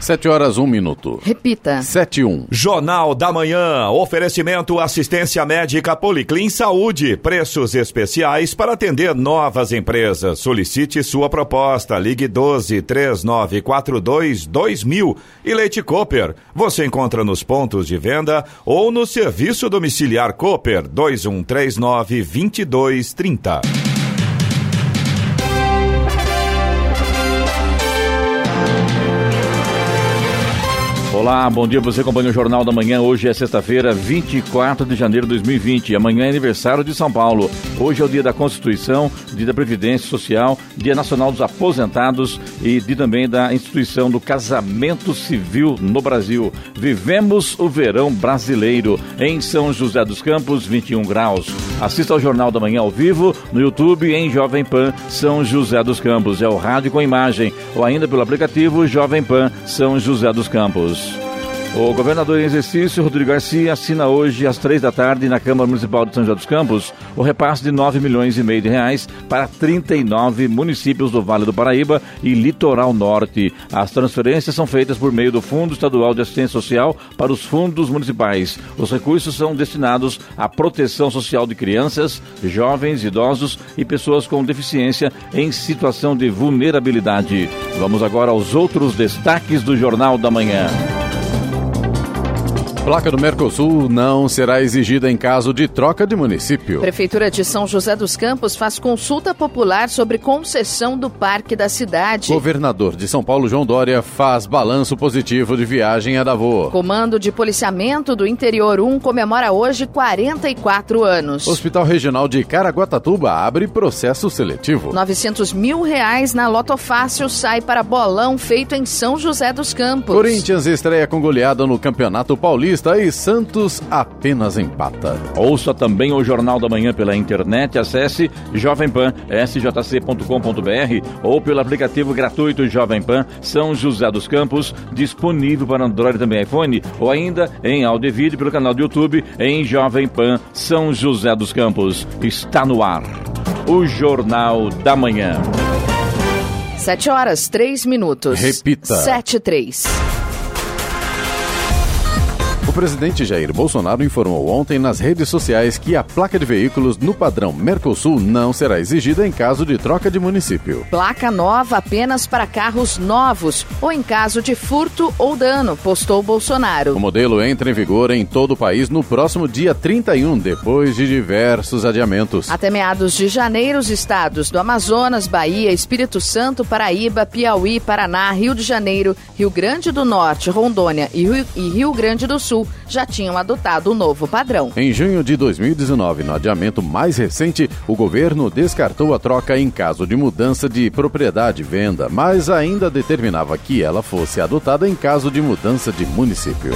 Sete horas, um minuto. Repita. Sete, um. Jornal da Manhã. Oferecimento assistência médica Policlin Saúde. Preços especiais para atender novas empresas. Solicite sua proposta. Ligue 12 3942 2000. E Leite Cooper. Você encontra nos pontos de venda ou no serviço domiciliar Cooper 2139 2230. Olá, bom dia. Você acompanha o Jornal da Manhã. Hoje é sexta-feira, 24 de janeiro de 2020. Amanhã é aniversário de São Paulo. Hoje é o dia da Constituição, dia da Previdência Social, dia nacional dos aposentados e dia também da instituição do casamento civil no Brasil. Vivemos o verão brasileiro em São José dos Campos, 21 graus. Assista ao Jornal da Manhã ao vivo no YouTube em Jovem Pan São José dos Campos. É o rádio com imagem ou ainda pelo aplicativo Jovem Pan São José dos Campos. O governador em exercício, Rodrigo Garcia, assina hoje às três da tarde na Câmara Municipal de São José dos Campos o repasse de 9 milhões e meio de reais para 39 municípios do Vale do Paraíba e Litoral Norte. As transferências são feitas por meio do Fundo Estadual de Assistência Social para os fundos municipais. Os recursos são destinados à proteção social de crianças, jovens, idosos e pessoas com deficiência em situação de vulnerabilidade. Vamos agora aos outros destaques do Jornal da Manhã. Placa do Mercosul não será exigida em caso de troca de município. Prefeitura de São José dos Campos faz consulta popular sobre concessão do parque da cidade. Governador de São Paulo, João Dória, faz balanço positivo de viagem a Davos. Comando de Policiamento do Interior 1 comemora hoje 44 anos. Hospital Regional de Caraguatatuba abre processo seletivo. 900 mil reais na Loto Fácil sai para bolão feito em São José dos Campos. Corinthians estreia com goleada no Campeonato Paulista e Santos apenas empata. Ouça também o Jornal da Manhã pela internet. Acesse jovempan.sjc.com.br ou pelo aplicativo gratuito Jovem Pan São José dos Campos, disponível para Android e também iPhone, ou ainda em áudio e vídeo pelo canal do YouTube em Jovem Pan São José dos Campos. Está no ar. O Jornal da Manhã. 7 horas, 3 minutos. Repita. 7 3. Presidente Jair Bolsonaro informou ontem nas redes sociais que a placa de veículos no padrão Mercosul não será exigida em caso de troca de município. Placa nova apenas para carros novos ou em caso de furto ou dano, postou Bolsonaro. O modelo entra em vigor em todo o país no próximo dia 31, depois de diversos adiamentos. Até meados de janeiro, os estados do Amazonas, Bahia, Espírito Santo, Paraíba, Piauí, Paraná, Rio de Janeiro, Rio Grande do Norte, Rondônia e Rio, e Rio Grande do Sul já tinham adotado o novo padrão. Em junho de 2019, no adiamento mais recente, o governo descartou a troca em caso de mudança de propriedade venda, mas ainda determinava que ela fosse adotada em caso de mudança de município.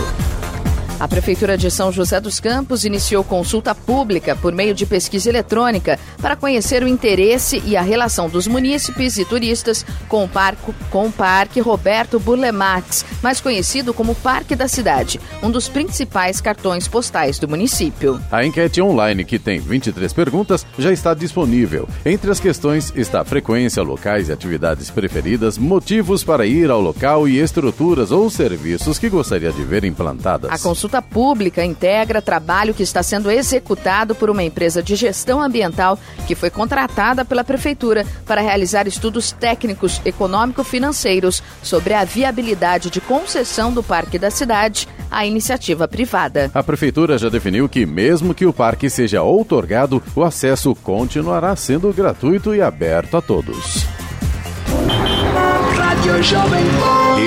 A Prefeitura de São José dos Campos iniciou consulta pública por meio de pesquisa eletrônica para conhecer o interesse e a relação dos munícipes e turistas com o, parco, com o Parque Roberto Burlemax, mais conhecido como Parque da Cidade, um dos principais cartões postais do município. A enquete online, que tem 23 perguntas, já está disponível. Entre as questões está frequência, locais e atividades preferidas, motivos para ir ao local e estruturas ou serviços que gostaria de ver implantadas. A consulta pública integra trabalho que está sendo executado por uma empresa de gestão ambiental que foi contratada pela Prefeitura para realizar estudos técnicos econômico-financeiros sobre a viabilidade de concessão do Parque da Cidade à iniciativa privada. A Prefeitura já definiu que, mesmo que o parque seja outorgado, o acesso continuará sendo gratuito e aberto a todos.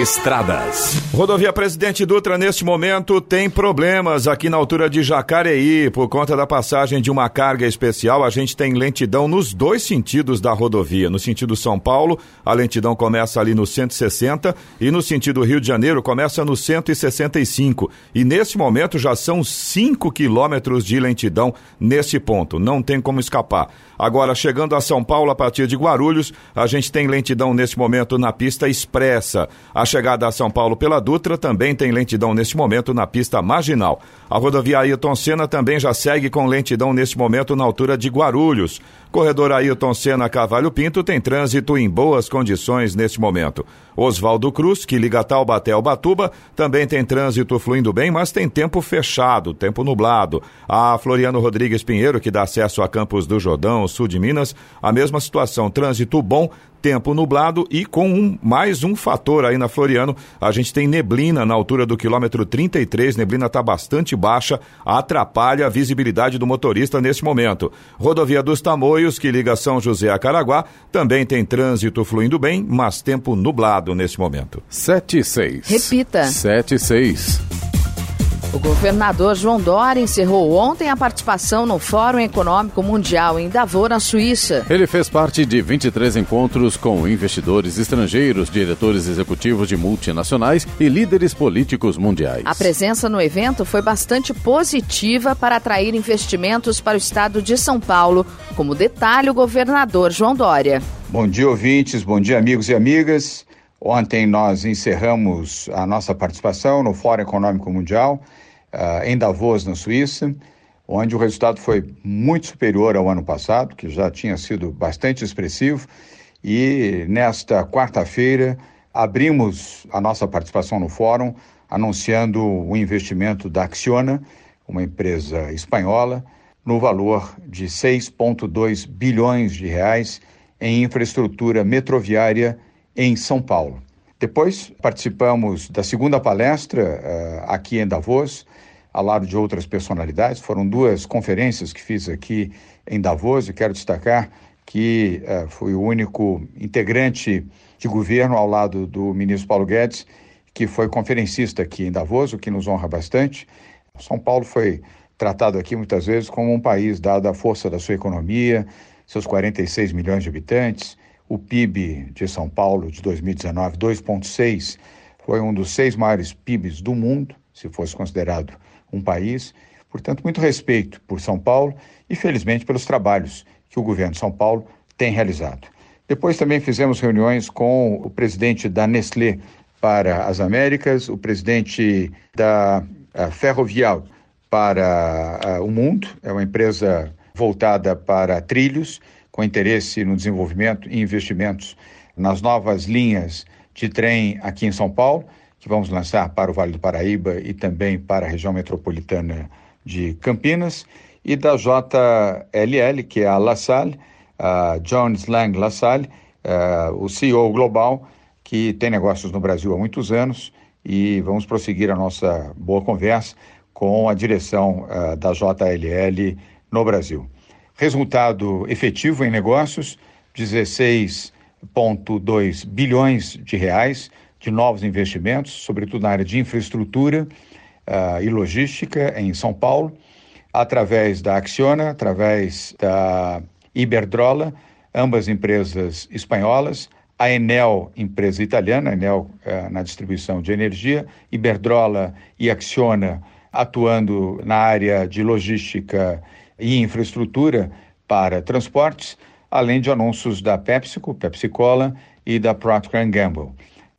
Estradas. Rodovia Presidente Dutra, neste momento, tem problemas aqui na altura de Jacareí. Por conta da passagem de uma carga especial, a gente tem lentidão nos dois sentidos da rodovia. No sentido São Paulo, a lentidão começa ali no 160 e no sentido Rio de Janeiro começa no 165. E nesse momento já são 5 quilômetros de lentidão nesse ponto. Não tem como escapar. Agora, chegando a São Paulo, a partir de Guarulhos, a gente tem lentidão nesse momento na pista expressa. A chegada a São Paulo pela Dutra também tem lentidão neste momento na pista marginal. A rodovia Ailton Senna também já segue com lentidão neste momento na altura de Guarulhos. Corredor Ailton Senna Cavalho Pinto tem trânsito em boas condições neste momento. Oswaldo Cruz, que liga Taubaté ao Batuba, também tem trânsito fluindo bem, mas tem tempo fechado, tempo nublado. A Floriano Rodrigues Pinheiro, que dá acesso a Campos do Jordão, sul de Minas, a mesma situação, trânsito bom, tempo nublado e com um, mais um fator aí na Floriano, a gente tem neblina na altura do quilômetro 33, neblina está bastante baixa, atrapalha a visibilidade do motorista nesse momento. Rodovia dos Tamoios, que liga São José a Caraguá, também tem trânsito fluindo bem, mas tempo nublado nesse momento. 7 e 6. Repita. 7 e 6. O governador João Dória encerrou ontem a participação no Fórum Econômico Mundial em Davos, na Suíça. Ele fez parte de 23 encontros com investidores estrangeiros, diretores executivos de multinacionais e líderes políticos mundiais. A presença no evento foi bastante positiva para atrair investimentos para o estado de São Paulo, como detalhe o governador João Dória. Bom dia, ouvintes, bom dia, amigos e amigas. Ontem nós encerramos a nossa participação no Fórum Econômico Mundial uh, em Davos, na Suíça, onde o resultado foi muito superior ao ano passado, que já tinha sido bastante expressivo. E nesta quarta-feira abrimos a nossa participação no fórum anunciando o investimento da Acciona, uma empresa espanhola, no valor de 6,2 bilhões de reais em infraestrutura metroviária em São Paulo. Depois participamos da segunda palestra uh, aqui em Davos, ao lado de outras personalidades. Foram duas conferências que fiz aqui em Davos e quero destacar que uh, fui o único integrante de governo ao lado do ministro Paulo Guedes que foi conferencista aqui em Davos, o que nos honra bastante. São Paulo foi tratado aqui muitas vezes como um país, dada a força da sua economia, seus 46 milhões de habitantes, o PIB de São Paulo de 2019, 2,6, foi um dos seis maiores PIBs do mundo, se fosse considerado um país. Portanto, muito respeito por São Paulo e, felizmente, pelos trabalhos que o governo de São Paulo tem realizado. Depois também fizemos reuniões com o presidente da Nestlé para as Américas, o presidente da Ferrovial para o mundo, é uma empresa voltada para trilhos, com interesse no desenvolvimento e investimentos nas novas linhas de trem aqui em São Paulo, que vamos lançar para o Vale do Paraíba e também para a região metropolitana de Campinas, e da JLL, que é a LaSalle, a Jones Lang LaSalle, uh, o CEO global, que tem negócios no Brasil há muitos anos, e vamos prosseguir a nossa boa conversa com a direção uh, da JLL no Brasil. Resultado efetivo em negócios: 16,2 bilhões de reais de novos investimentos, sobretudo na área de infraestrutura uh, e logística em São Paulo, através da Acciona, através da Iberdrola, ambas empresas espanholas, a Enel, empresa italiana, Enel uh, na distribuição de energia, Iberdrola e Acciona atuando na área de logística e infraestrutura para transportes, além de anúncios da PepsiCo, Pepsi Cola e da Procter Gamble.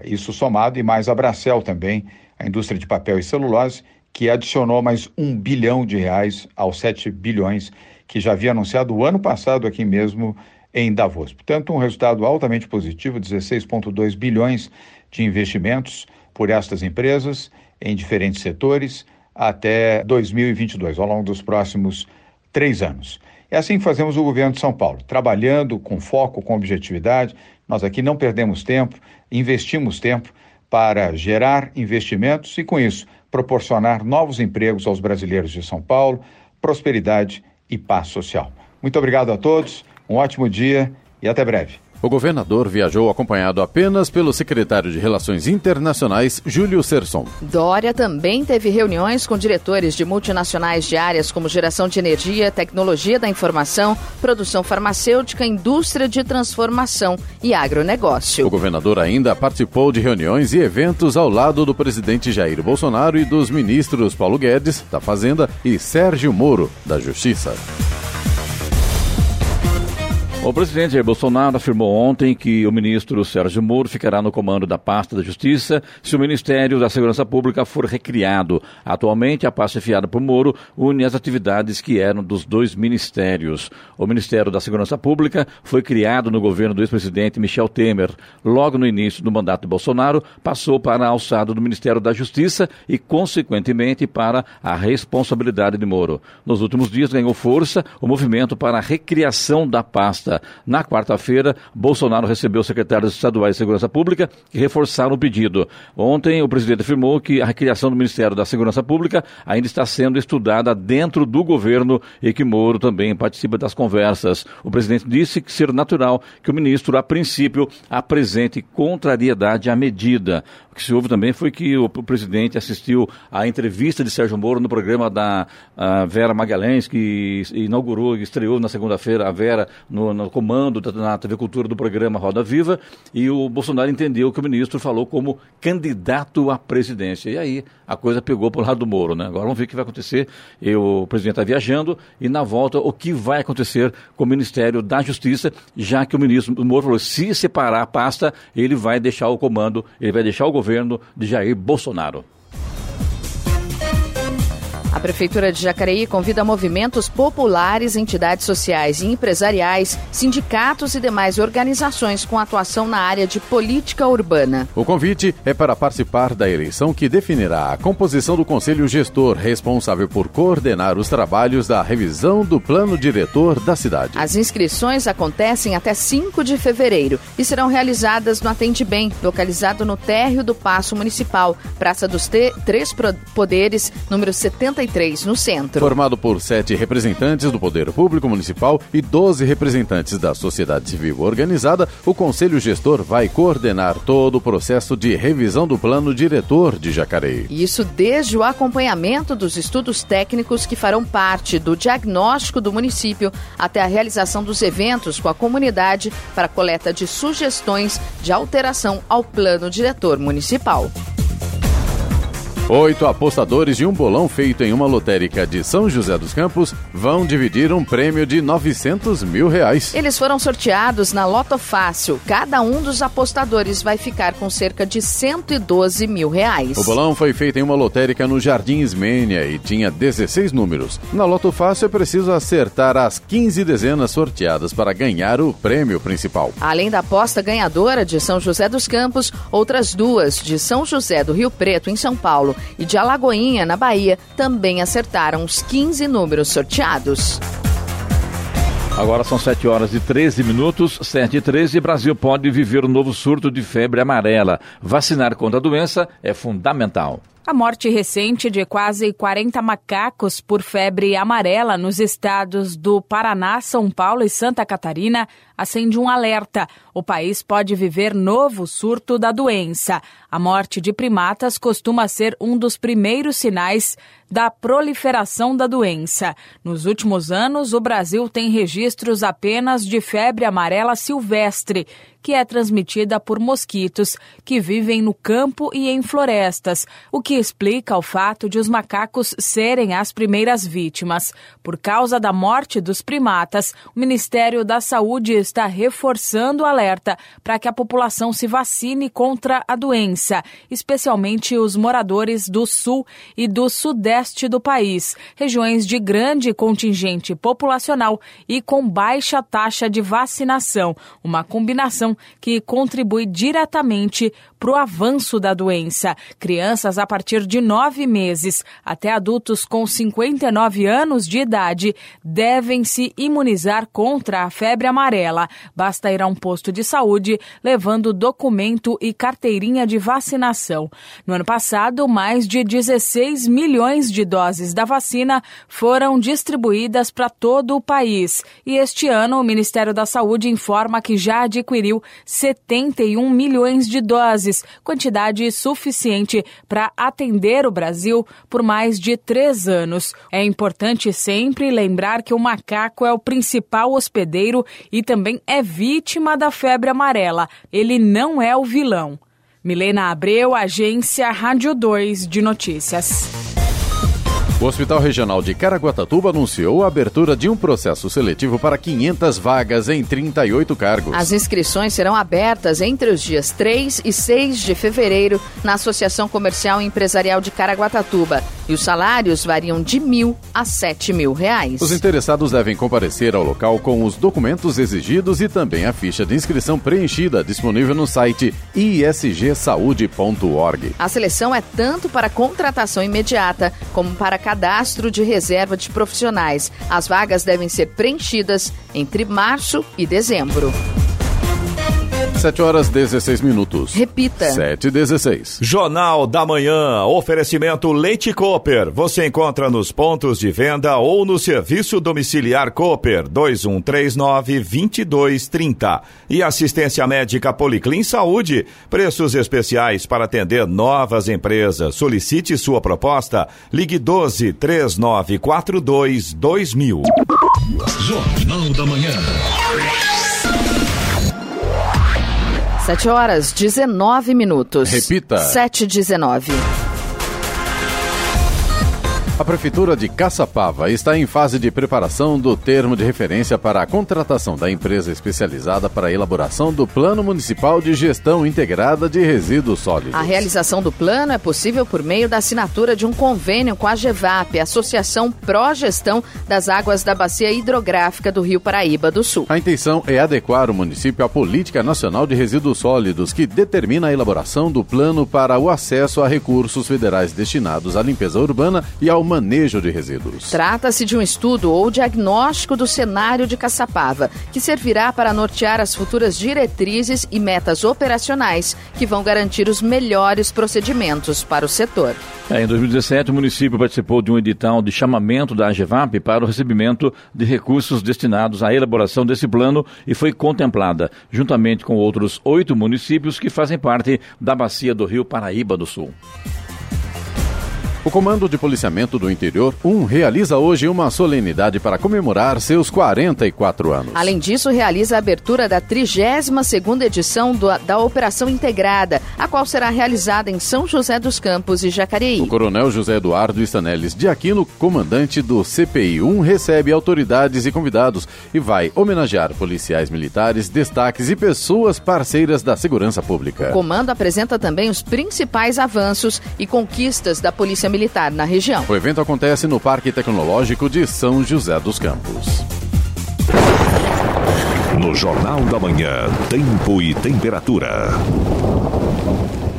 Isso somado e mais a Bracel também, a indústria de papel e celulose, que adicionou mais um bilhão de reais aos 7 bilhões que já havia anunciado o ano passado aqui mesmo em Davos. Portanto, um resultado altamente positivo, 16,2 bilhões de investimentos por estas empresas em diferentes setores até 2022, ao longo dos próximos três anos. É assim que fazemos o governo de São Paulo, trabalhando com foco, com objetividade. Nós aqui não perdemos tempo, investimos tempo para gerar investimentos e, com isso, proporcionar novos empregos aos brasileiros de São Paulo, prosperidade e paz social. Muito obrigado a todos, um ótimo dia e até breve. O governador viajou acompanhado apenas pelo secretário de Relações Internacionais, Júlio Serson. Dória também teve reuniões com diretores de multinacionais de áreas como geração de energia, tecnologia da informação, produção farmacêutica, indústria de transformação e agronegócio. O governador ainda participou de reuniões e eventos ao lado do presidente Jair Bolsonaro e dos ministros Paulo Guedes, da Fazenda, e Sérgio Moro, da Justiça. O presidente Jair Bolsonaro afirmou ontem que o ministro Sérgio Moro ficará no comando da pasta da Justiça se o Ministério da Segurança Pública for recriado. Atualmente, a pasta enfiada por Moro une as atividades que eram dos dois ministérios. O Ministério da Segurança Pública foi criado no governo do ex-presidente Michel Temer. Logo no início do mandato de Bolsonaro, passou para a alçada do Ministério da Justiça e, consequentemente, para a responsabilidade de Moro. Nos últimos dias, ganhou força o movimento para a recriação da pasta. Na quarta-feira, Bolsonaro recebeu secretários estaduais de Segurança Pública que reforçaram o pedido. Ontem, o presidente afirmou que a criação do Ministério da Segurança Pública ainda está sendo estudada dentro do governo e que Moro também participa das conversas. O presidente disse que ser natural que o ministro, a princípio, apresente contrariedade à medida. O que se houve também foi que o presidente assistiu à entrevista de Sérgio Moro no programa da Vera Magalhães, que inaugurou, estreou na segunda-feira a Vera no, no comando da, na TV Cultura do programa Roda Viva, e o Bolsonaro entendeu que o ministro falou como candidato à presidência. E aí a coisa pegou para o lado do Moro, né? Agora vamos ver o que vai acontecer. E o presidente está viajando e na volta o que vai acontecer com o Ministério da Justiça, já que o ministro o Moro falou, se separar a pasta, ele vai deixar o comando, ele vai deixar o governo de Jair Bolsonaro. A Prefeitura de Jacareí convida movimentos populares, entidades sociais e empresariais, sindicatos e demais organizações com atuação na área de política urbana. O convite é para participar da eleição que definirá a composição do Conselho Gestor, responsável por coordenar os trabalhos da revisão do plano diretor da cidade. As inscrições acontecem até 5 de fevereiro e serão realizadas no Atende Bem, localizado no térreo do Paço Municipal, Praça dos Três Poderes, número 73 no centro. Formado por sete representantes do Poder Público Municipal e 12 representantes da sociedade civil organizada, o Conselho Gestor vai coordenar todo o processo de revisão do plano diretor de Jacareí. Isso desde o acompanhamento dos estudos técnicos que farão parte do diagnóstico do município até a realização dos eventos com a comunidade para coleta de sugestões de alteração ao plano diretor municipal. Oito apostadores de um bolão feito em uma lotérica de São José dos Campos vão dividir um prêmio de 900 mil reais. Eles foram sorteados na Loto Fácil. Cada um dos apostadores vai ficar com cerca de 112 mil reais. O bolão foi feito em uma lotérica no Jardim Ismênia e tinha 16 números. Na Loto Fácil é preciso acertar as 15 dezenas sorteadas para ganhar o prêmio principal. Além da aposta ganhadora de São José dos Campos, outras duas de São José do Rio Preto, em São Paulo, e de Alagoinha, na Bahia, também acertaram os 15 números sorteados. Agora são 7 horas e 13 minutos, 7 e 13. Brasil pode viver um novo surto de febre amarela. Vacinar contra a doença é fundamental. A morte recente de quase 40 macacos por febre amarela nos estados do Paraná, São Paulo e Santa Catarina acende um alerta. O país pode viver novo surto da doença. A morte de primatas costuma ser um dos primeiros sinais da proliferação da doença. Nos últimos anos, o Brasil tem registros apenas de febre amarela silvestre, que é transmitida por mosquitos que vivem no campo e em florestas, o que explica o fato de os macacos serem as primeiras vítimas. Por causa da morte dos primatas, o Ministério da Saúde está reforçando o alerta para que a população se vacine contra a doença, especialmente os moradores do sul e do sudeste do país, regiões de grande contingente populacional e com baixa taxa de vacinação, uma combinação que contribui diretamente para o avanço da doença. Crianças a partir de nove meses até adultos com 59 anos de idade devem se imunizar contra a febre amarela. Basta ir a um posto de saúde levando documento e carteirinha de vacinação. No ano passado, mais de 16 milhões de doses da vacina foram distribuídas para todo o país. E este ano, o Ministério da Saúde informa que já adquiriu 71 milhões de doses, quantidade suficiente para atender o Brasil por mais de três anos. É importante sempre lembrar que o macaco é o principal hospedeiro e também é vítima da febre amarela. Ele não é o vilão. Milena Abreu, Agência Rádio 2 de Notícias. O Hospital Regional de Caraguatatuba anunciou a abertura de um processo seletivo para 500 vagas em 38 cargos. As inscrições serão abertas entre os dias 3 e 6 de fevereiro na Associação Comercial e Empresarial de Caraguatatuba. E os salários variam de mil a sete mil reais. Os interessados devem comparecer ao local com os documentos exigidos e também a ficha de inscrição preenchida disponível no site isgsaude.org. A seleção é tanto para contratação imediata como para cadastro de reserva de profissionais. As vagas devem ser preenchidas entre março e dezembro. 7 horas 16 minutos. Repita. 7 e 16. Jornal da Manhã. Oferecimento Leite Cooper. Você encontra nos pontos de venda ou no serviço domiciliar Cooper 2139 2230. E assistência médica Policlin Saúde. Preços especiais para atender novas empresas. Solicite sua proposta. Ligue 12 3942 2000. Jornal da Manhã. 7 horas 19 minutos. Repita. 7 e 19. A Prefeitura de Caçapava está em fase de preparação do termo de referência para a contratação da empresa especializada para a elaboração do Plano Municipal de Gestão Integrada de Resíduos Sólidos. A realização do plano é possível por meio da assinatura de um convênio com a GEVAP, Associação Pró-Gestão das Águas da Bacia Hidrográfica do Rio Paraíba do Sul. A intenção é adequar o município à Política Nacional de Resíduos Sólidos, que determina a elaboração do plano para o acesso a recursos federais destinados à limpeza urbana e ao manejo de resíduos. Trata-se de um estudo ou diagnóstico do cenário de Caçapava, que servirá para nortear as futuras diretrizes e metas operacionais que vão garantir os melhores procedimentos para o setor. É, em 2017, o município participou de um edital de chamamento da AGEVAP para o recebimento de recursos destinados à elaboração desse plano e foi contemplada, juntamente com outros oito municípios que fazem parte da bacia do Rio Paraíba do Sul. O Comando de Policiamento do Interior 1 realiza hoje uma solenidade para comemorar seus 44 anos. Além disso, realiza a abertura da 32ª edição do, da Operação Integrada, a qual será realizada em São José dos Campos e Jacareí. O Coronel José Eduardo Stanelles de Aquino, comandante do CPI 1, recebe autoridades e convidados e vai homenagear policiais militares, destaques e pessoas parceiras da segurança pública. O comando apresenta também os principais avanços e conquistas da Polícia Militar na região. O evento acontece no Parque Tecnológico de São José dos Campos. No Jornal da Manhã, Tempo e Temperatura.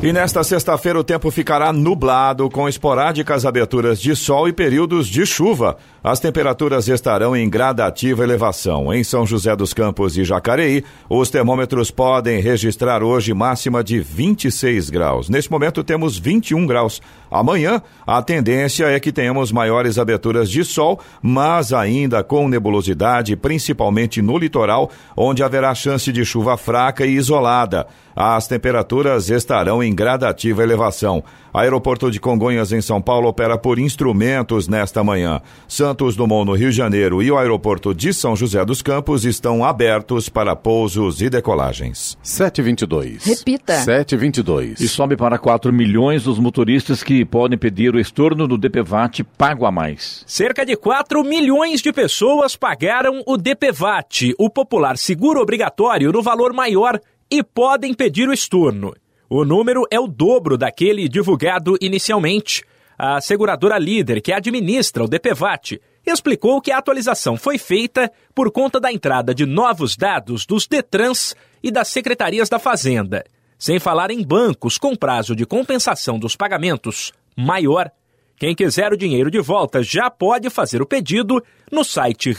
E nesta sexta-feira o tempo ficará nublado, com esporádicas aberturas de sol e períodos de chuva. As temperaturas estarão em gradativa elevação. Em São José dos Campos e Jacareí, os termômetros podem registrar hoje máxima de 26 graus. Neste momento temos 21 graus. Amanhã, a tendência é que tenhamos maiores aberturas de sol, mas ainda com nebulosidade, principalmente no litoral, onde haverá chance de chuva fraca e isolada. As temperaturas estarão em gradativa elevação. Aeroporto de Congonhas, em São Paulo, opera por instrumentos nesta manhã. Santos Dumont, no Rio de Janeiro, e o aeroporto de São José dos Campos estão abertos para pousos e decolagens. 722. Repita. 722. E sobe para 4 milhões os motoristas que podem pedir o estorno do DPVAT pago a mais. Cerca de 4 milhões de pessoas pagaram o DPVAT, o popular seguro obrigatório, no valor maior e podem pedir o estorno. O número é o dobro daquele divulgado inicialmente. A seguradora líder que administra o DPVAT explicou que a atualização foi feita por conta da entrada de novos dados dos Detrans e das secretarias da Fazenda, sem falar em bancos com prazo de compensação dos pagamentos maior. Quem quiser o dinheiro de volta já pode fazer o pedido no site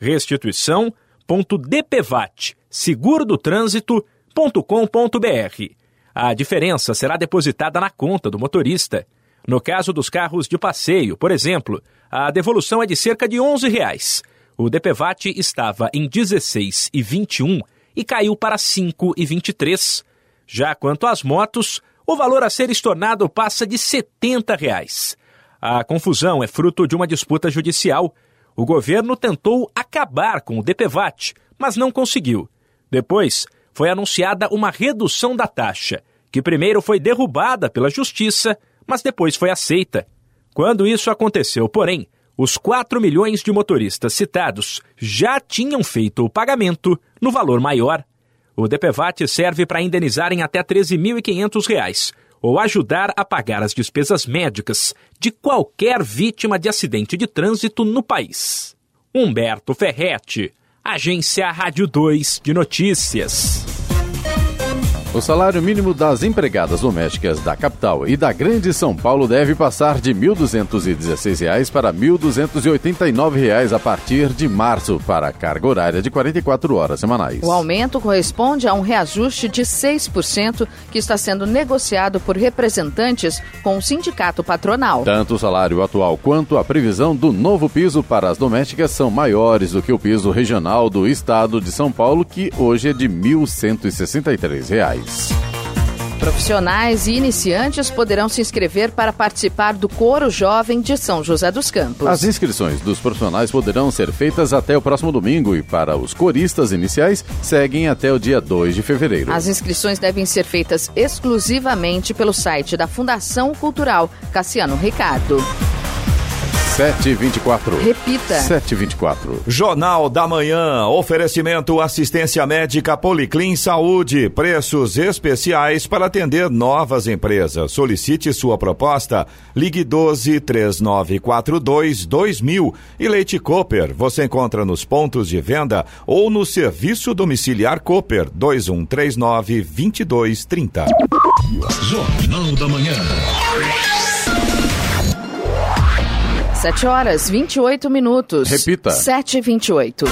restituição.dpvat segurodotrânsito.com.br. A diferença será depositada na conta do motorista. No caso dos carros de passeio, por exemplo, a devolução é de cerca de 11 reais. O DPVAT estava em 16,21 e caiu para 5,23. Já quanto às motos, o valor a ser estornado passa de 70 reais. A confusão é fruto de uma disputa judicial. O governo tentou acabar com o DPVAT, mas não conseguiu. Depois, foi anunciada uma redução da taxa, que primeiro foi derrubada pela Justiça, mas depois foi aceita. Quando isso aconteceu, porém, os 4 milhões de motoristas citados já tinham feito o pagamento no valor maior. O DPVAT serve para indenizar em até R$ 13.500 ou ajudar a pagar as despesas médicas de qualquer vítima de acidente de trânsito no país. Humberto Ferretti, Agência Rádio 2 de Notícias. O salário mínimo das empregadas domésticas da capital e da Grande São Paulo deve passar de R$ 1.216 para R$ 1.289 a partir de março, para a carga horária de 44 horas semanais. O aumento corresponde a um reajuste de 6% que está sendo negociado por representantes com o sindicato patronal. Tanto o salário atual quanto a previsão do novo piso para as domésticas são maiores do que o piso regional do estado de São Paulo, que hoje é de R$ 1.163 reais. Profissionais e iniciantes poderão se inscrever para participar do Coro Jovem de São José dos Campos. As inscrições dos profissionais poderão ser feitas até o próximo domingo e para os coristas iniciais seguem até o dia 2 de fevereiro. As inscrições devem ser feitas exclusivamente pelo site da Fundação Cultural Cassiano Ricardo. 724. Repita. 724. Jornal da Manhã. Oferecimento assistência médica Policlin Saúde. Preços especiais para atender novas empresas. Solicite sua proposta. Ligue 12 3942 2000. E Leite Cooper. Você encontra nos pontos de venda ou no serviço domiciliar Cooper 2139 2230. Jornal da Manhã. 7 horas 28 minutos. Repita. 7 e 28.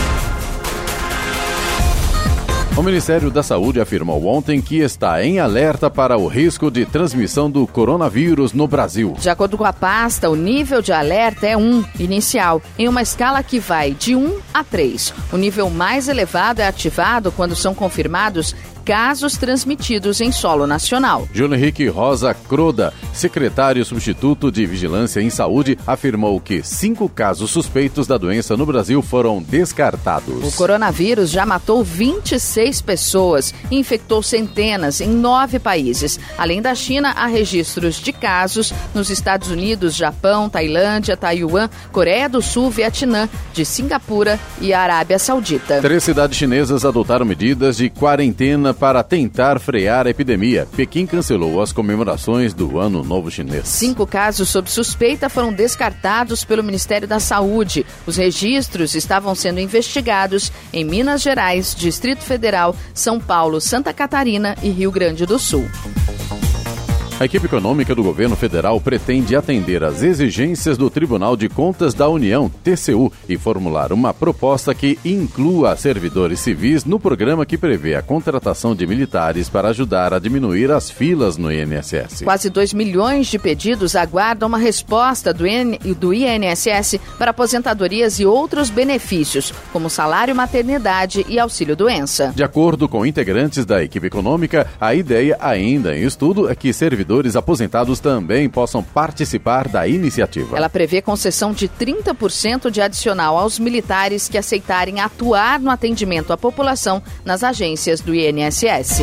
O Ministério da Saúde afirmou ontem que está em alerta para o risco de transmissão do coronavírus no Brasil. De acordo com a pasta, o nível de alerta é 1, inicial, em uma escala que vai de 1 a 3. O nível mais elevado é ativado quando são confirmados casos transmitidos em solo nacional. Júlio Henrique Rosa Croda, secretário substituto de Vigilância em Saúde, afirmou que cinco casos suspeitos da doença no Brasil foram descartados. O coronavírus já matou 26 pessoas e infectou centenas em nove países. Além da China, há registros de casos nos Estados Unidos, Japão, Tailândia, Taiwan, Coreia do Sul, Vietnã, de Singapura e Arábia Saudita. Três cidades chinesas adotaram medidas de quarentena para tentar frear a epidemia. Pequim cancelou as comemorações do Ano Novo Chinês. Cinco casos sob suspeita foram descartados pelo Ministério da Saúde. Os registros estavam sendo investigados em Minas Gerais, Distrito Federal, São Paulo, Santa Catarina e Rio Grande do Sul. A equipe econômica do governo federal pretende atender às exigências do Tribunal de Contas da União, TCU, e formular uma proposta que inclua servidores civis no programa que prevê a contratação de militares para ajudar a diminuir as filas no INSS. Quase 2 milhões de pedidos aguardam uma resposta do, IN, do INSS para aposentadorias e outros benefícios, como salário maternidade e auxílio-doença. De acordo com integrantes da equipe econômica, a ideia ainda em estudo é que servidores servidores aposentados também possam participar da iniciativa. Ela prevê concessão de 30% de adicional aos militares que aceitarem atuar no atendimento à população nas agências do INSS.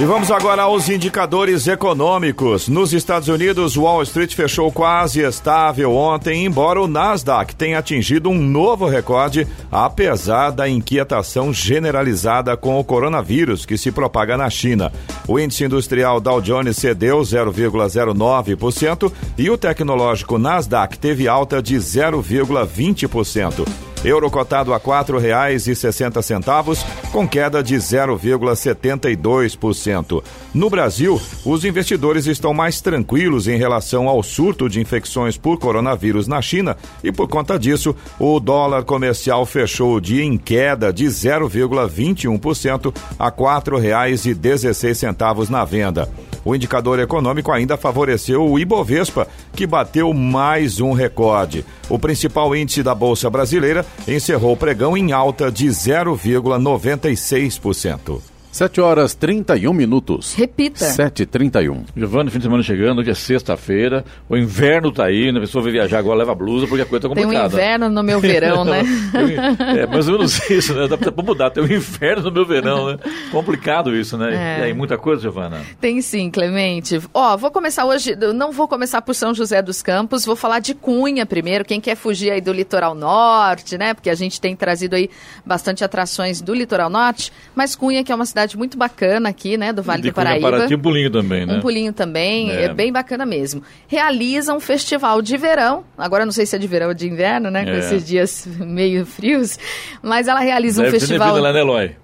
E vamos agora aos indicadores econômicos. Nos Estados Unidos, Wall Street fechou quase estável ontem, embora o Nasdaq tenha atingido um novo recorde, apesar da inquietação generalizada com o coronavírus que se propaga na China. O índice industrial Dow Jones cedeu 0,09% e o tecnológico Nasdaq teve alta de 0,20%. Euro cotado a R$ 4,60, com queda de 0,72%. No Brasil, os investidores estão mais tranquilos em relação ao surto de infecções por coronavírus na China e, por conta disso, o dólar comercial fechou o dia em queda de 0,21% a R$ 4,16 na venda. O indicador econômico ainda favoreceu o Ibovespa, que bateu mais um recorde. O principal índice da Bolsa Brasileira encerrou o pregão em alta de 0,96%. 7 horas 31 minutos. Repita. 7h31. Giovanni, fim de semana chegando, hoje é sexta-feira, o inverno tá aí, né? a pessoa vai viajar agora, leva blusa, porque a coisa tá Tem complicada. um inverno no meu verão, né? é, mais ou menos isso, né? Dá pra pra mudar, tem um inverno no meu verão, né? Complicado isso, né? É. E aí, muita coisa, Giovana? Tem sim, Clemente. Ó, vou começar hoje, não vou começar por São José dos Campos, vou falar de Cunha primeiro, quem quer fugir aí do litoral norte, né? Porque a gente tem trazido aí bastante atrações do litoral norte, mas Cunha, que é uma cidade muito bacana aqui, né, do Vale De do Paraíba. Paraty, um pulinho também, né? Um pulinho também, é. É. bem bacana mesmo. Realiza um festival de verão, agora não sei se é de verão ou de inverno, né, com É. esses dias meio frios, mas ela realiza um Deve festival... ter lá, né, Eloy?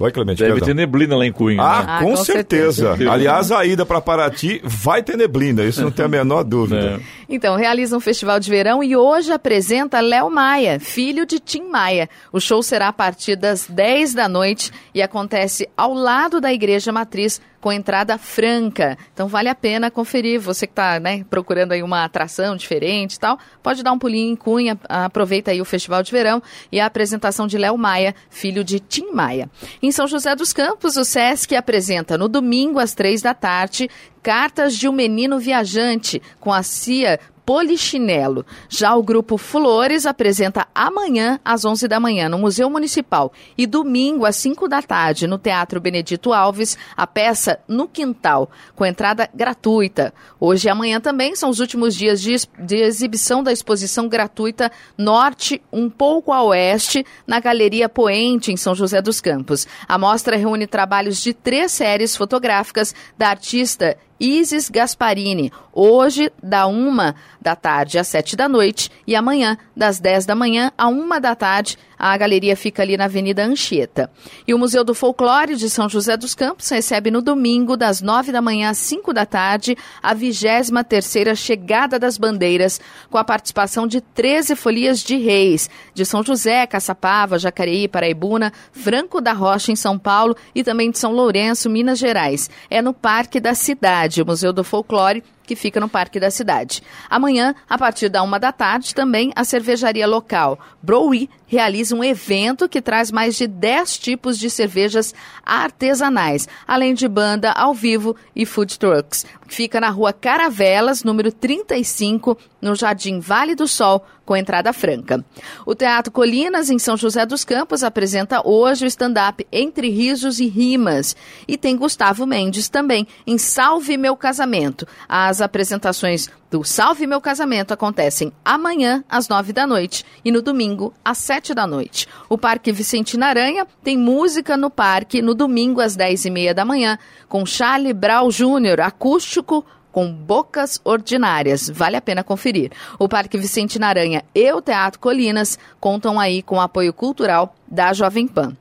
Oi, Clemente. Deve perdão. ter neblina lá em Cunha, Ah, né? Ah, com, com certeza. certeza. Aliás, a ida para Paraty vai ter neblina, isso não tem a menor dúvida. É. Então, realiza um festival de verão e hoje apresenta Léo Maia, filho de Tim Maia. O show será a partir das 10 da noite e acontece ao lado da Igreja Matriz, com entrada franca. Então, vale a pena conferir. Você que está né, procurando aí uma atração diferente e tal, pode dar um pulinho em Cunha, aproveita aí o festival de verão e a apresentação de Léo Maia, filho de Tim Maia. Em São José dos Campos, o SESC apresenta no domingo às três da tarde Cartas de um Menino Viajante, com a CIA Polichinelo. Já o grupo Flores apresenta amanhã às 11 da manhã no Museu Municipal e domingo às 5 da tarde no Teatro Benedito Alves a peça No Quintal, com entrada gratuita. Hoje e amanhã também são os últimos dias de, de exibição da exposição gratuita Norte um pouco a Oeste na Galeria Poente em São José dos Campos. A mostra reúne trabalhos de três séries fotográficas da artista Isis Gasparini, hoje da uma da tarde às sete da noite e amanhã das 10 da manhã à uma da tarde. A galeria fica ali na Avenida Anchieta. E o Museu do Folclore de São José dos Campos recebe no domingo, das 9 da manhã às 5 da tarde, a 23 terceira Chegada das Bandeiras, com a participação de 13 folias de reis, de São José, Caçapava, Jacareí, Paraibuna, Franco da Rocha, em São Paulo, e também de São Lourenço, Minas Gerais. É no Parque da Cidade, o Museu do Folclore, que fica no Parque da Cidade. Amanhã, a partir da uma da tarde, também a cervejaria local Browi realiza um evento que traz mais de 10 tipos de cervejas artesanais, além de banda ao vivo e food trucks. Fica na rua Caravelas, número 35, no Jardim Vale do Sol, com entrada franca. O Teatro Colinas, em São José dos Campos, apresenta hoje o stand-up Entre Risos e Rimas. E tem Gustavo Mendes também, em Salve Meu Casamento. As apresentações do Salve Meu Casamento acontecem amanhã, às nove da noite, e no domingo, às sete da noite. O Parque Vicentina Aranha tem música no parque no domingo, às dez e meia da manhã, com Charlie Brau Júnior, acústico com bocas ordinárias. Vale a pena conferir. O Parque Vicente Naranha e o Teatro Colinas contam aí com o apoio cultural da Jovem Pan.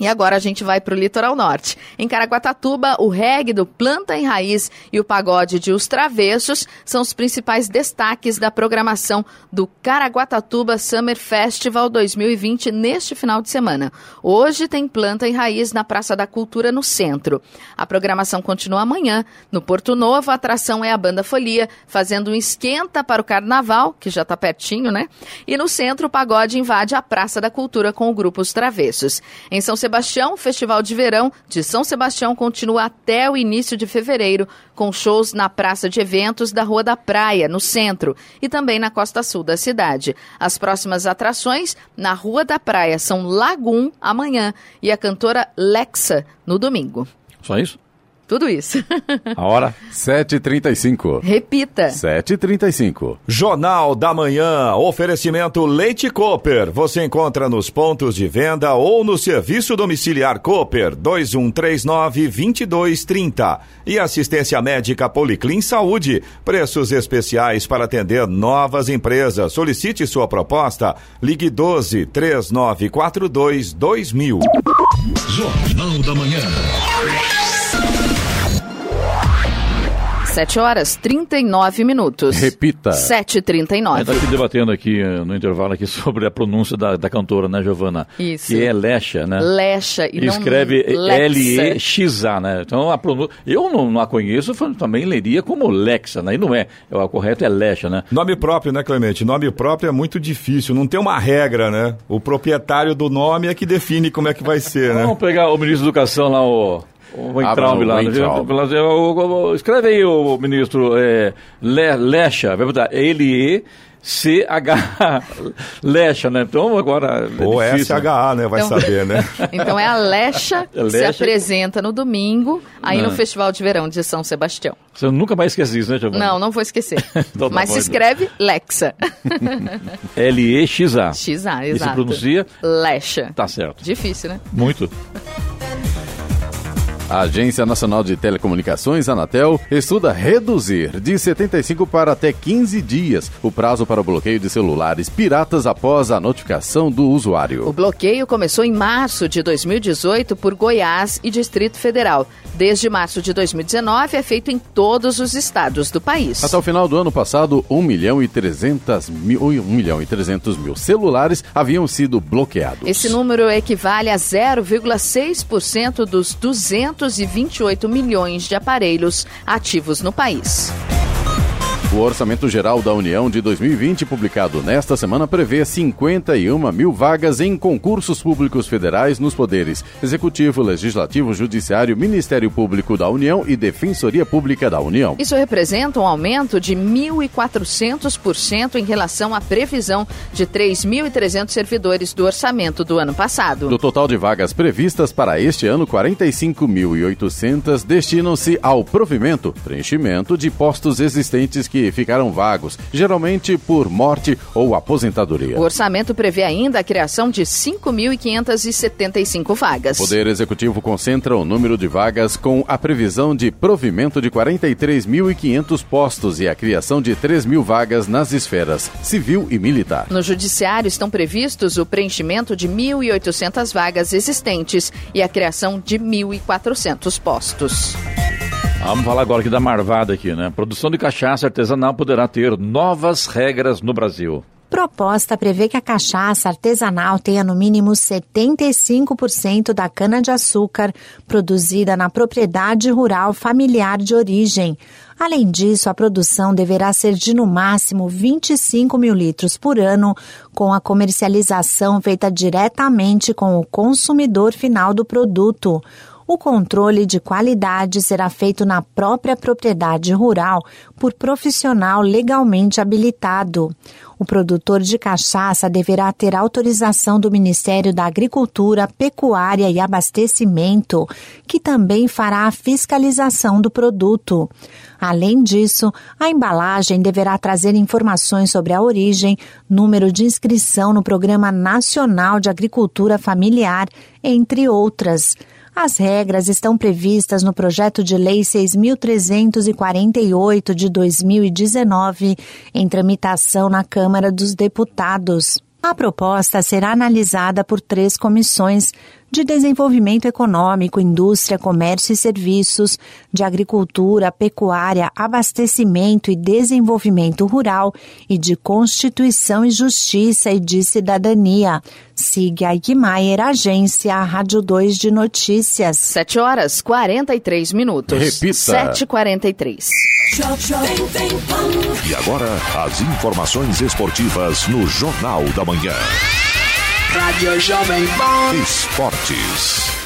E agora a gente vai para o litoral norte. Em Caraguatatuba, o reggae do Planta em Raiz e o pagode de Os Travessos são os principais destaques da programação do Caraguatatuba Summer Festival 2020 neste final de semana. Hoje tem Planta em Raiz na Praça da Cultura, no centro. A programação continua amanhã. No Porto Novo, a atração é a Banda Folia, fazendo um esquenta para o carnaval, que já está pertinho, né? E no centro, o pagode invade a Praça da Cultura com o grupo Os Travessos. Em São Sebastião, o Festival de Verão de São Sebastião continua até o início de fevereiro, com shows na Praça de Eventos da Rua da Praia, no centro, e também na costa sul da cidade. As próximas atrações na Rua da Praia são Lagum, amanhã, e a cantora Lexa, no domingo. Só isso? Tudo isso. A hora? 7h35. Repita. 7h35. Jornal da Manhã, oferecimento Leite Cooper. Você encontra nos pontos de venda ou no serviço domiciliar Cooper 2139-2230. E assistência médica Policlin Saúde. Preços especiais para atender novas empresas. Solicite sua proposta. Ligue 12 3942 2000. Jornal da Manhã. 7 horas 39 minutos. Repita. 7h39. A gente tá aqui debatendo aqui eh, no intervalo aqui sobre a pronúncia da, da cantora, né, Giovana? Isso. Que é Lecha, né? Lecha e não Escreve Lexa. Né? Então a pronúncia. Eu não, não a conheço, também leria como Lexa, né? E não é. O correto é Lecha, né? Nome próprio, né, Clemente? Nome próprio é muito difícil, não tem uma regra, né? O proprietário do nome é que define como é que vai ser, né? Vamos pegar o ministro da Educação lá, o. O Weintraub lá, né? Weintraub. Escreve aí, o ministro é, Le, Lecha, vai botar L-E. C-H, Lecha, né? Então agora. é Ou difícil, né? SHA, né? Vai Então- saber, né? Então é a Lecha que se Lecha. apresenta no domingo, aí no Ah. Festival de Verão de São Sebastião. Você nunca mais esquece isso, né, Giovana? Não, não vou esquecer. Então tá Mas bom, se então. escreve Lexa. L-E-X-A. X-A, E se exato. pronuncia? Lecha. Tá certo. Difícil, né? Muito. A Agência Nacional de Telecomunicações, Anatel, estuda reduzir de 75 para até 15 dias o prazo para o bloqueio de celulares piratas após a notificação do O usuário. bloqueio começou em março de 2018 por Goiás e Distrito Federal. Desde março de 2019 é feito em todos os estados do país. Até o final do ano passado, 1 milhão e 300 mil, 1 milhão e 300 mil celulares haviam sido bloqueados. Esse número equivale a 0,6% dos 228 milhões de aparelhos ativos no país. O Orçamento Geral da União de 2020, publicado nesta semana, prevê 51 mil vagas em concursos públicos federais nos poderes Executivo, Legislativo, Judiciário, Ministério Público da União e Defensoria Pública da União. Isso representa um aumento de 1.400% em relação à previsão de 3.300 servidores do orçamento do ano passado. Do total de vagas previstas para este ano, 45.800 destinam-se ao provimento, preenchimento de postos existentes que ficaram vagos, geralmente por morte ou aposentadoria. O orçamento prevê ainda a criação de 5.575 vagas. O Poder Executivo concentra o número de vagas com a previsão de provimento de 43.500 postos e a criação de 3 mil vagas nas esferas civil e militar. No Judiciário estão previstos o preenchimento de 1.800 vagas existentes e a criação de 1.400 postos. Vamos falar agora aqui da marvada aqui, né? Produção de cachaça artesanal poderá ter novas regras no Brasil. Proposta prevê que a cachaça artesanal tenha no mínimo 75% da cana-de-açúcar produzida na propriedade rural familiar de origem. Além disso, a produção deverá ser de no máximo 25 mil litros por ano, com a comercialização feita diretamente com o consumidor final do produto. O controle de qualidade será feito na própria propriedade rural por profissional legalmente habilitado. O produtor de cachaça deverá ter autorização do Ministério da Agricultura, Pecuária e Abastecimento, que também fará a fiscalização do produto. Além disso, a embalagem deverá trazer informações sobre a origem, número de inscrição no Programa Nacional de Agricultura Familiar, entre outras. As regras estão previstas no projeto de lei 6.348 de 2019, em tramitação na Câmara dos Deputados. A proposta será analisada por três comissões de Desenvolvimento Econômico, Indústria, Comércio e Serviços, de Agricultura, Pecuária, Abastecimento e Desenvolvimento Rural e de Constituição e Justiça e de Cidadania. Siga Aikmaier, Agência Rádio 2 de Notícias. 7 horas 43 minutos. Repita. 7h43. E agora, as informações esportivas no Jornal da Manhã. Rádio Jovem Pan. Esportes.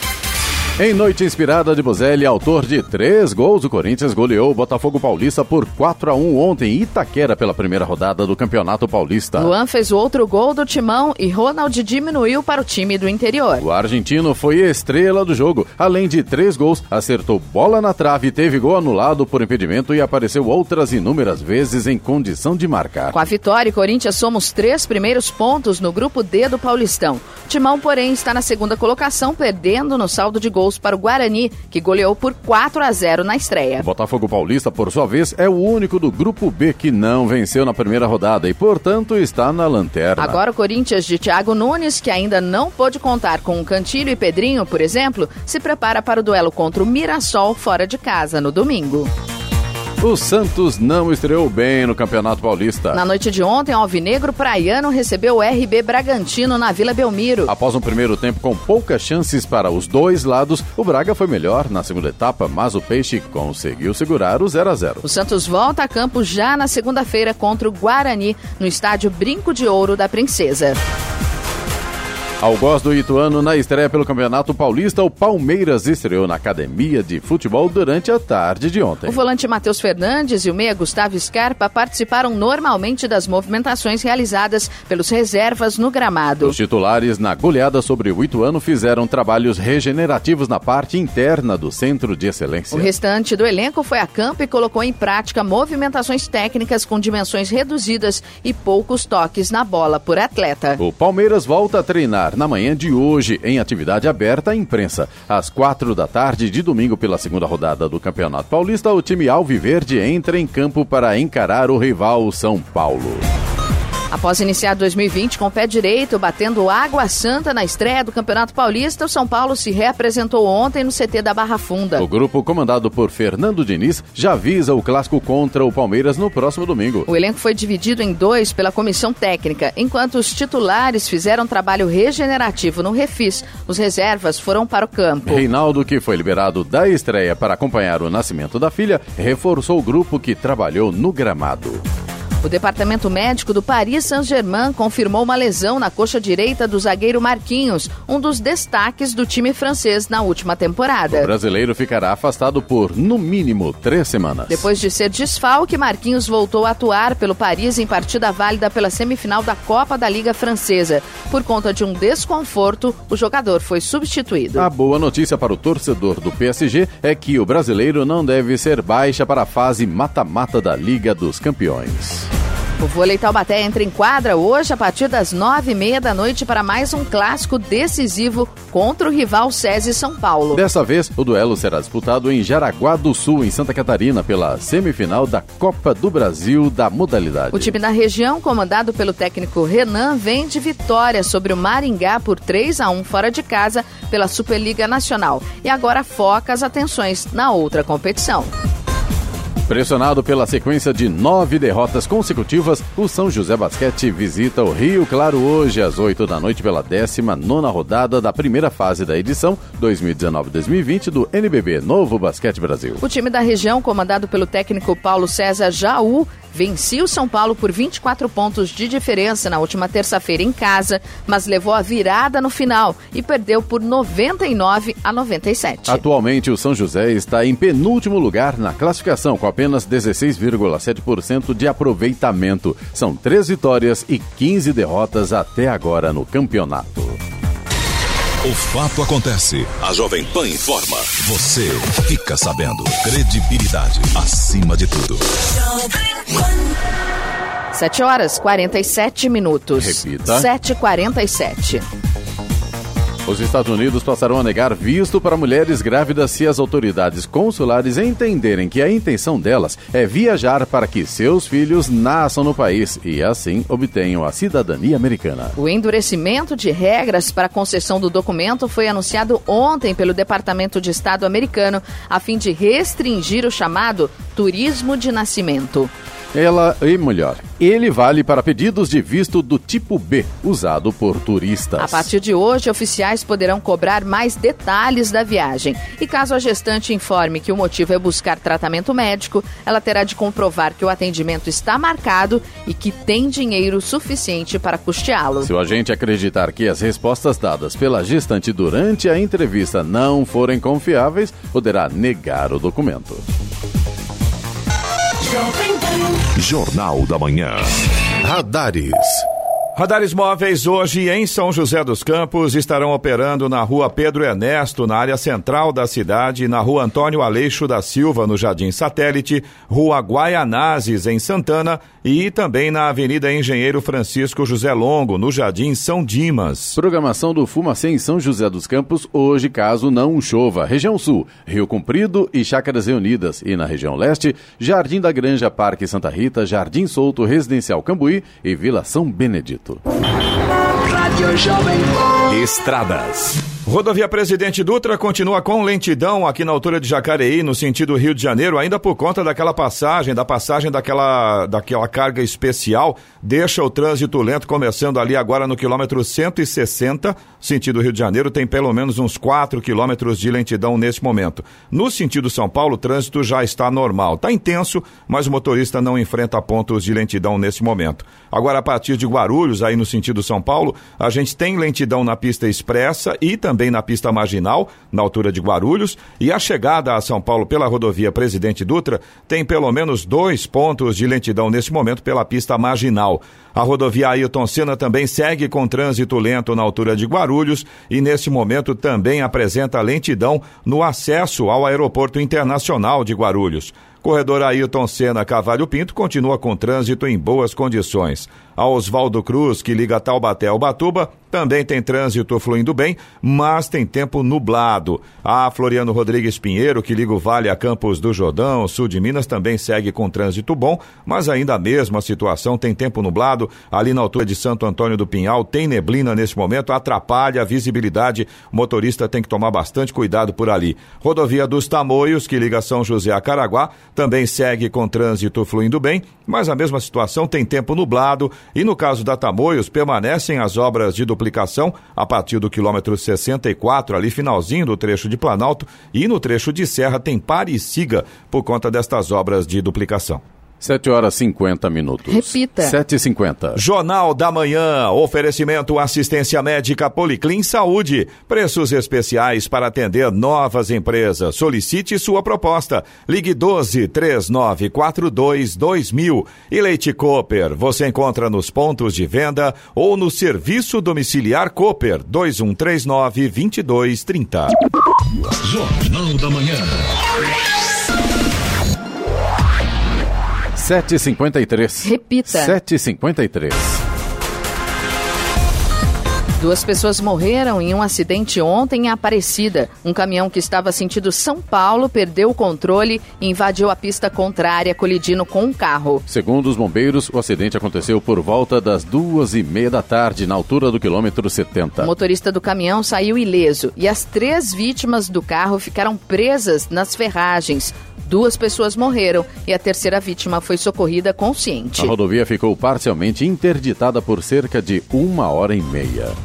Em noite inspirada de Bozelli, autor de três gols, o Corinthians goleou o Botafogo Paulista por 4 a 1 ontem em Itaquera pela primeira rodada do Campeonato Paulista. Luan fez o outro gol do timão e Ronald diminuiu para o time do interior. O argentino foi estrela do jogo. Além de três gols, acertou bola na trave, teve gol anulado por impedimento e apareceu outras inúmeras vezes em condição de marcar. Com a vitória, Corinthians soma os três primeiros pontos no grupo D do Paulistão. Timão, porém, está na segunda colocação, perdendo no saldo de gols para o Guarani, que goleou por 4 a 0 na O estreia. Botafogo Paulista, por sua vez, é o único do grupo B que não venceu na primeira rodada e, portanto, está na lanterna. Agora o Corinthians de Thiago Nunes, que ainda não pôde contar com Cantilho e Pedrinho, por exemplo, se prepara para o duelo contra o Mirassol fora de casa no domingo. O Santos não estreou bem no Campeonato Paulista. Na noite de ontem, o Alvinegro Praiano recebeu o RB Bragantino na Vila Belmiro. Após um primeiro tempo com poucas chances para os dois lados, o Braga foi melhor na segunda etapa, mas o Peixe conseguiu segurar o 0 a 0. O Santos volta a campo já na segunda-feira contra o Guarani, no estádio Brinco de Ouro da Princesa. Ao gosto do Ituano, na estreia pelo Campeonato Paulista, o Palmeiras estreou na Academia de Futebol durante a tarde de ontem. O volante Matheus Fernandes e o meia Gustavo Scarpa participaram normalmente das movimentações realizadas pelos reservas no gramado. Os titulares, na goleada sobre o Ituano, fizeram trabalhos regenerativos na parte interna do Centro de Excelência. O restante do elenco foi a campo e colocou em prática movimentações técnicas com dimensões reduzidas e poucos toques na bola por atleta. O Palmeiras volta a treinar na manhã de hoje, em atividade aberta à imprensa. Às quatro da tarde de domingo, pela segunda rodada do Campeonato Paulista, o time Alviverde entra em campo para encarar o rival São Paulo. Após iniciar 2020 com o pé direito, batendo Água Santa na estreia do Campeonato Paulista, o São Paulo se reapresentou ontem no CT da Barra Funda. O grupo, comandado por Fernando Diniz, já visa o clássico contra o Palmeiras no próximo domingo. O elenco foi dividido em dois pela comissão técnica. Enquanto os titulares fizeram trabalho regenerativo no Refis, os reservas foram para o campo. Reinaldo, que foi liberado da estreia para acompanhar o nascimento da filha, reforçou o grupo que trabalhou no gramado. O departamento médico do Paris Saint-Germain confirmou uma lesão na coxa direita do zagueiro Marquinhos, um dos destaques do time francês na última temporada. O brasileiro ficará afastado por, no mínimo, três semanas. Depois de ser desfalque, Marquinhos voltou a atuar pelo Paris em partida válida pela semifinal da Copa da Liga Francesa. Por conta de um desconforto, o jogador foi substituído. A boa notícia para o torcedor do PSG é que o brasileiro não deve ser baixa para a fase mata-mata da Liga dos Campeões. O vôlei Taubaté entra em quadra hoje a partir das nove e meia da noite para mais um clássico decisivo contra o rival SESI São Paulo. Dessa vez, o duelo será disputado em Jaraguá do Sul, em Santa Catarina, pela semifinal da Copa do Brasil da modalidade. O time da região, comandado pelo técnico Renan, vem de vitória sobre o Maringá por 3 a 1 fora de casa pela Superliga Nacional e agora foca as atenções na outra competição. Pressionado pela sequência de nove derrotas consecutivas, o São José Basquete visita o Rio Claro hoje às 8 da noite pela 19 rodada da primeira fase da edição 2019-2020 do NBB Novo Basquete Brasil. O time da região, comandado pelo técnico Paulo César Jaú, vencia o São Paulo por 24 pontos de diferença na última terça-feira em casa, mas levou a virada no final e perdeu por 99 a 97. Atualmente, o São José está em penúltimo lugar na classificação, com apenas 16,7% de aproveitamento. São três vitórias e 15 derrotas até agora no campeonato. O fato acontece. A Jovem Pan informa. Você fica sabendo. Credibilidade acima de tudo. 7 horas 47 minutos. Repita. 7h47. Os Estados Unidos passarão a negar visto para mulheres grávidas se as autoridades consulares entenderem que a intenção delas é viajar para que seus filhos nasçam no país e assim obtenham a cidadania americana. O endurecimento de regras para a concessão do documento foi anunciado ontem pelo Departamento de Estado americano a fim de restringir o chamado turismo de nascimento. Ela e melhor, ele vale para pedidos de visto do tipo B, usado por turistas. A partir de hoje, oficiais poderão cobrar mais detalhes da viagem. E caso a gestante informe que o motivo é buscar tratamento médico, ela terá de comprovar que o atendimento está marcado e que tem dinheiro suficiente para custeá-lo. Se o agente acreditar que as respostas dadas pela gestante durante a entrevista não forem confiáveis, poderá negar o documento. Jornal da Manhã. Radares. Radares móveis hoje em São José dos Campos estarão operando na rua Pedro Ernesto, na área central da cidade, na rua Antônio Aleixo da Silva, no Jardim Satélite, rua Guaianazes, em Santana e também na Avenida Engenheiro Francisco José Longo, no Jardim São Dimas. Programação do Fumacê em São José dos Campos, hoje caso não chova. Região Sul, Rio Comprido e Chácaras Reunidas. E na região Leste, Jardim da Granja, Parque Santa Rita, Jardim Solto, Residencial Cambuí e Vila São Benedito. Rádio Jovem Pan. Estradas. Rodovia Presidente Dutra continua com lentidão aqui na altura de Jacareí, no sentido Rio de Janeiro, ainda por conta daquela passagem, da passagem daquela, daquela carga especial, deixa o trânsito lento, começando ali agora no quilômetro 160, sentido Rio de Janeiro, tem pelo menos uns 4 quilômetros de lentidão nesse momento. No sentido São Paulo, o trânsito já está normal. Está intenso, mas o motorista não enfrenta pontos de lentidão nesse momento. Agora, a partir de Guarulhos, aí no sentido São Paulo, a gente tem lentidão na pista expressa e também também na pista marginal, na altura de Guarulhos, e a chegada a São Paulo pela rodovia Presidente Dutra tem pelo menos dois pontos de lentidão nesse momento pela pista marginal. A rodovia Ailton Senna também segue com trânsito lento na altura de Guarulhos e nesse momento também apresenta lentidão no acesso ao Aeroporto Internacional de Guarulhos. Corredor Ailton Senna Cavalho Pinto continua com trânsito em boas condições. A Oswaldo Cruz, que liga Taubaté ao Batuba, também tem trânsito fluindo bem, mas tem tempo nublado. A Floriano Rodrigues Pinheiro, que liga o Vale a Campos do Jordão, sul de Minas, também segue com trânsito bom, mas ainda a mesma situação, tem tempo nublado. Ali na altura de Santo Antônio do Pinhal, tem neblina nesse momento, atrapalha a visibilidade. O motorista tem que tomar bastante cuidado por ali. Rodovia dos Tamoios, que liga São José a Caraguá, também segue com trânsito fluindo bem, mas a mesma situação tem tempo nublado e no caso da Tamoios, permanecem as obras de duplicação a partir do quilômetro 64, ali finalzinho do trecho de Planalto, e no trecho de Serra tem pare e siga por conta destas obras de duplicação. 7 horas 50 minutos. Repita. 7h50. Jornal da Manhã. Oferecimento assistência médica Policlin Saúde. Preços especiais para atender novas empresas. Solicite sua proposta. Ligue 12 3942 2000. E Leite Cooper. Você encontra nos pontos de venda ou no serviço domiciliar Cooper 2139 2230. Jornal da Manhã. 7h53. Repita. 7h53. Duas pessoas morreram em um acidente ontem em Aparecida. Um caminhão que estava sentido São Paulo perdeu o controle e invadiu a pista contrária, colidindo com um carro. Segundo os bombeiros, o acidente aconteceu por volta das duas e meia da tarde, na altura do quilômetro 70. O motorista do caminhão saiu ileso e as três vítimas do carro ficaram presas nas ferragens. Duas pessoas morreram e a terceira vítima foi socorrida consciente. A rodovia ficou parcialmente interditada por cerca de uma hora e meia.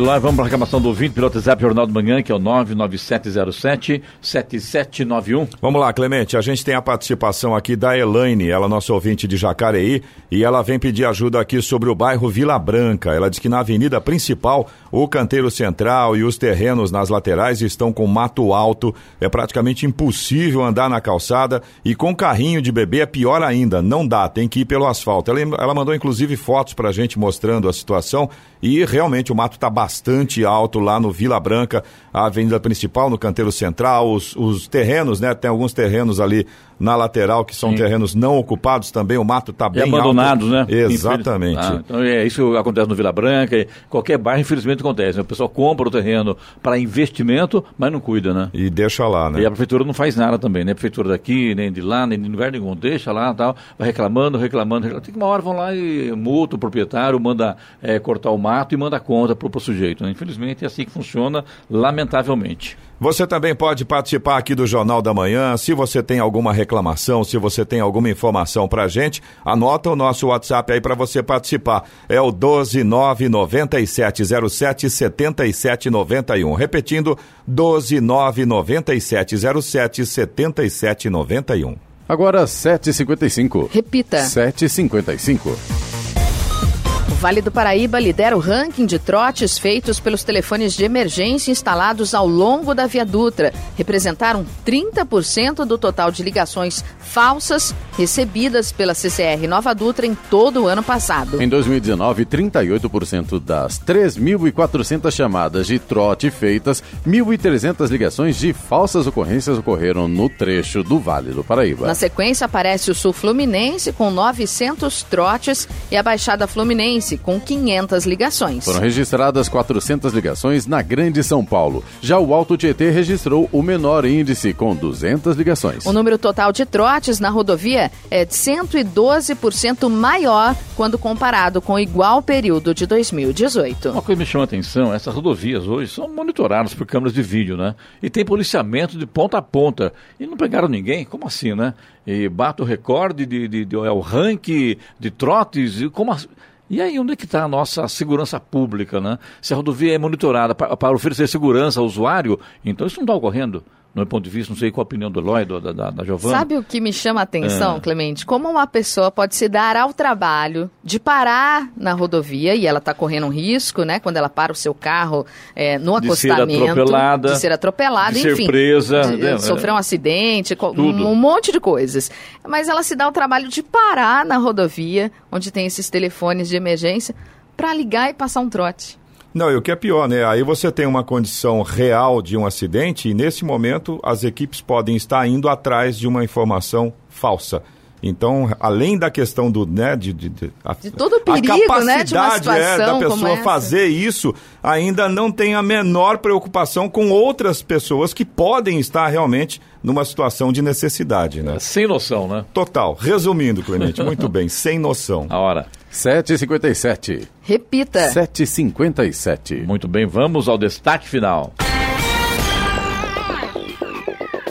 Lá vamos para a reclamação do ouvinte, piloto Zap Jornal de Manhã, que é o 99707-7791. Vamos lá, Clemente. A gente tem a participação aqui da Elaine, ela é nossa ouvinte de Jacareí, e ela vem pedir ajuda aqui sobre o bairro Vila Branca. Ela diz que na avenida principal, o canteiro central e os terrenos nas laterais estão com mato alto. É praticamente impossível andar na calçada e com carrinho de bebê é pior ainda. Não dá, tem que ir pelo asfalto. Ela, ela mandou inclusive fotos para a gente mostrando a situação e realmente o mato está bastante alto lá no Vila Branca, a avenida principal, no canteiro central, os, os terrenos, né? Tem alguns terrenos ali na lateral que são Sim. terrenos não ocupados também, o mato está bem abandonados, né? Exatamente. Ah, então é isso acontece no Vila Branca, qualquer bairro infelizmente acontece. Né? O pessoal compra o terreno para investimento, mas não cuida, né? E deixa lá, né? E a prefeitura não faz nada também, né? A prefeitura daqui, nem de lá, nem de lugar nenhum, deixa lá tal, vai reclamando, reclamando, reclamando. Tem que uma hora vão lá e multa o proprietário, manda é, cortar o mato e manda a conta para o sujeito. Né? Infelizmente é assim que funciona, lamentavelmente. Você também pode participar aqui do Jornal da Manhã. Se você tem alguma reclamação, se você tem alguma informação pra gente, anota o nosso WhatsApp aí para você participar. É o 12997077791. Repetindo, 12997077791. Agora 7h55. Repita. 7h55. Vale do Paraíba lidera o ranking de trotes feitos pelos telefones de emergência instalados ao longo da Via Dutra. Representaram 30% do total de ligações falsas recebidas pela CCR Nova Dutra em todo o ano passado. Em 2019, 38% das 3.400 chamadas de trote feitas, 1.300 ligações de falsas ocorrências ocorreram no trecho do Vale do Paraíba. Na sequência aparece o Sul Fluminense com 900 trotes e a Baixada Fluminense com 500 ligações. Foram registradas 400 ligações na Grande São Paulo. Já o Alto Tietê registrou o menor índice, com 200 ligações. O número total de trotes na rodovia é de 112% maior quando comparado com o igual período de 2018. Uma coisa que me chama a atenção, essas rodovias hoje são monitoradas por câmeras de vídeo, né? E tem policiamento de ponta a ponta. E não pegaram ninguém? Como assim, né? E bate o recorde de, de, de, é o ranking de trotes, e como assim? E aí, onde é que está a nossa segurança pública, né? Se a rodovia é monitorada para oferecer segurança ao usuário, então isso não está ocorrendo no meu ponto de vista, não sei qual a opinião do Eloy, da, da, da Giovana. Sabe o que me chama a atenção, é. Clemente? Como uma pessoa pode se dar ao trabalho de parar na rodovia, e ela está correndo um risco, né? Quando ela para o seu carro é, no acostamento. De ser atropelada. De ser atropelada, de enfim. Ser presa. De, é, sofrer um acidente, um, um monte de coisas. Mas ela se dá o trabalho de parar na rodovia, onde tem esses telefones de emergência, para ligar e passar um trote. Não, e o que é pior, né? Aí você tem uma condição real de um acidente e nesse momento as equipes podem estar indo atrás de uma informação falsa. Então, além da questão do, né, de, de, de, a, de todo o perigo, a capacidade né, de uma situação é, da pessoa fazer isso, ainda não tem a menor preocupação com outras pessoas que podem estar realmente numa situação de necessidade, né? Sem noção, né? Total. Resumindo, Clemente, muito bem, sem noção. A hora. 7h57. Repita. 7h57. Muito bem, vamos ao destaque final.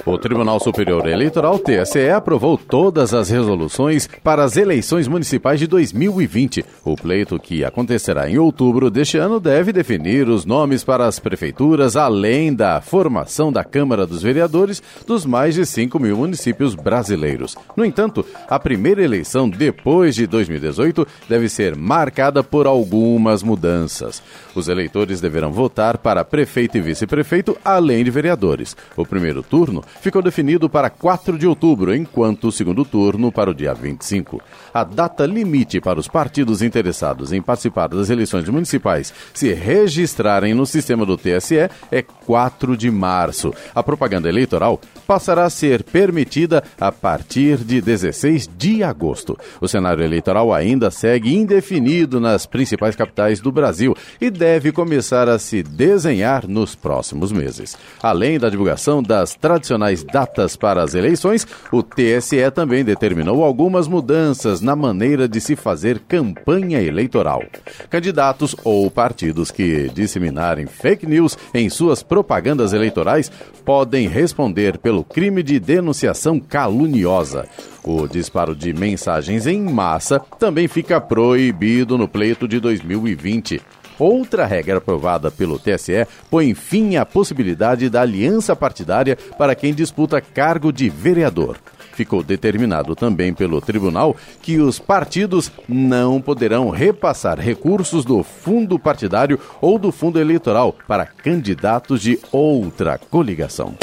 O Tribunal Superior Eleitoral, TSE, aprovou todas as resoluções para as eleições municipais de 2020. O pleito, que acontecerá em outubro deste ano, deve definir os nomes para as prefeituras, além da formação da Câmara dos Vereadores dos mais de 5 mil municípios brasileiros. No entanto, a primeira eleição depois de 2018 deve ser marcada por algumas mudanças. Os eleitores deverão votar para prefeito e vice-prefeito, além de vereadores. O primeiro turno ficou definido para 4 de outubro, enquanto o segundo turno para o dia 25. A data limite para os partidos interessados em participar das eleições municipais se registrarem no sistema do TSE é 4 de março. A propaganda eleitoral passará a ser permitida a partir de 16 de agosto. O cenário eleitoral ainda segue indefinido nas principais capitais do Brasil e deve começar a se desenhar nos próximos meses. Além da divulgação das tradicionais datas para as eleições, o TSE também determinou algumas mudanças na maneira de se fazer campanha eleitoral. Candidatos ou partidos que disseminarem fake news em suas propagandas eleitorais podem responder pelo crime de denunciação caluniosa. O disparo de mensagens em massa também fica proibido no pleito de 2020. Outra regra aprovada pelo TSE põe fim à possibilidade da aliança partidária para quem disputa cargo de vereador. Ficou determinado também pelo tribunal que os partidos não poderão repassar recursos do fundo partidário ou do fundo eleitoral para candidatos de outra coligação.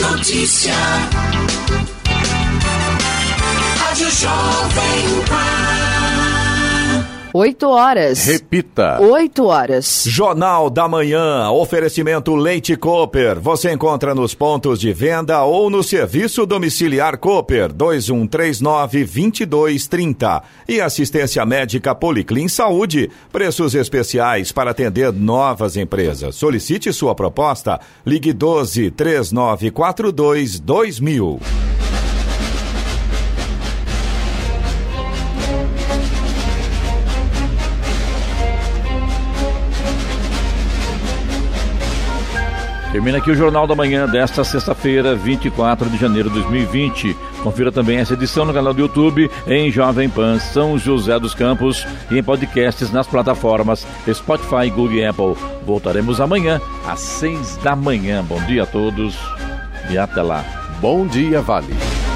Notícia. Rádio Jovem Pan. 8 horas. Repita. 8 horas. Jornal da Manhã. Oferecimento Leite Cooper. Você encontra nos pontos de venda ou no serviço domiciliar Cooper 2139 2230. E assistência médica Policlin Saúde. Preços especiais para atender novas empresas. Solicite sua proposta. Ligue 12 3942 2000. Termina aqui o Jornal da Manhã desta sexta-feira, 24 de janeiro de 2020. Confira também essa edição no canal do YouTube em Jovem Pan São José dos Campos e em podcasts nas plataformas Spotify, Google e Apple. Voltaremos amanhã às seis da manhã. Bom dia a todos e até lá. Bom dia, Vale.